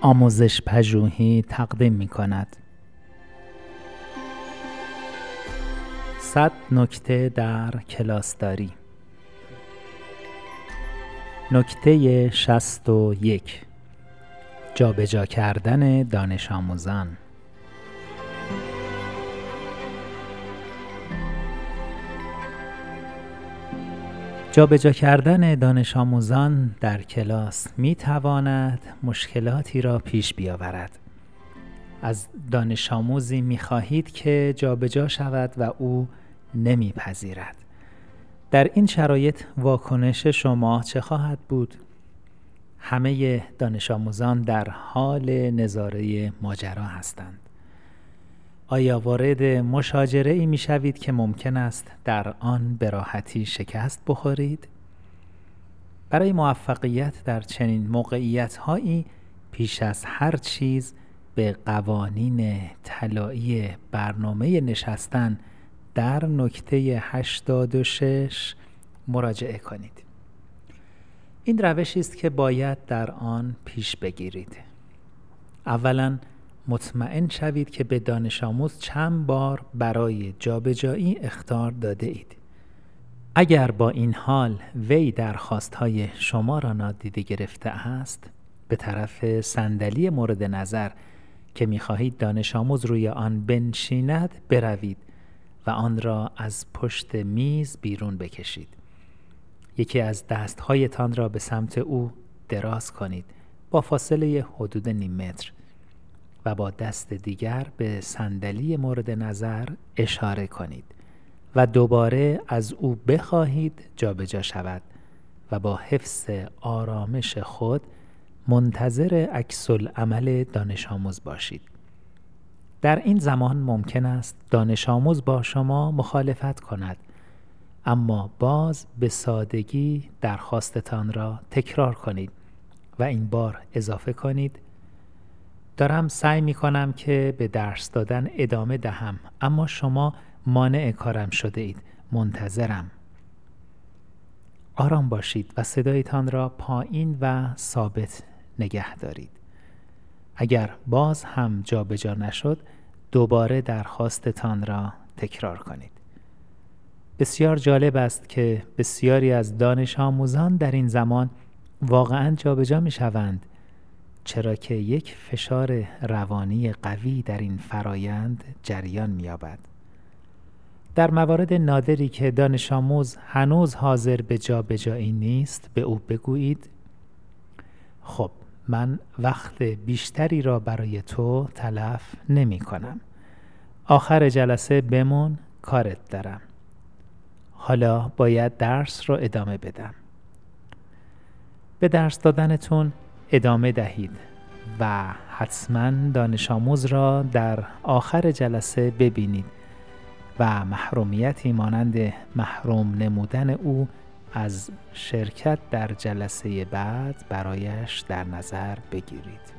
آموزش پژوهی تقدیم می کند. صد نکته در کلاسداری نکته شصت و یک. جابجا کردن دانش آموزان. جابجا کردن دانش آموزان در کلاس می تواند مشکلاتی را پیش بیاورد. از دانش آموزی می خواهید که جابجا شود و او نمی پذیرد در این شرایط واکنش شما چه خواهد بود؟ همه دانش آموزان در حال نظاره ماجرا هستند. آیا وارد مشاجره ای می شوید که ممکن است در آن به راحتی شکست بخورید؟ برای موفقیت در چنین موقعیت هایی پیش از هر چیز به قوانین طلایی برنامه نشستن در نکته 86 مراجعه کنید. این روشی است که باید در آن پیش بگیرید. اولا مطمئن شوید که به دانش آموز چند بار برای جابجایی اختار داده اید. اگر با این حال وی درخواست های شما را نادیده گرفته است به طرف صندلی مورد نظر که می خواهید دانش آموز روی آن بنشیند بروید و آن را از پشت میز بیرون بکشید. یکی از دستهایتان را به سمت او دراز کنید با فاصله حدود نیم متر با دست دیگر به صندلی مورد نظر اشاره کنید و دوباره از او بخواهید جابجا شود و با حفظ آرامش خود منتظر عکس العمل دانش آموز باشید. در این زمان ممکن است دانش آموز با شما مخالفت کند اما باز به سادگی درخواستتان را تکرار کنید و این بار اضافه کنید دارم سعی می کنم که به درس دادن ادامه دهم اما شما مانع کارم شده اید. منتظرم. آرام باشید و صدایتان را پایین و ثابت نگه دارید. اگر باز هم جابجا نشد دوباره درخواستتان را تکرار کنید. بسیار جالب است که بسیاری از دانش آموزان در این زمان واقعا جابجا می شوند چرا که یک فشار روانی قوی در این فرایند جریان می‌یابد. در موارد نادری که دانش آموز هنوز حاضر به جابجایی نیست به او بگویید خب من وقت بیشتری را برای تو تلف نمی کنم. آخر جلسه بمون کارت دارم. حالا باید درس را ادامه بدم. به درس دادنتون ادامه دهید و حتما دانش آموز را در آخر جلسه ببینید و محرومیتی مانند محروم نمودن او از شرکت در جلسه بعد برایش در نظر بگیرید.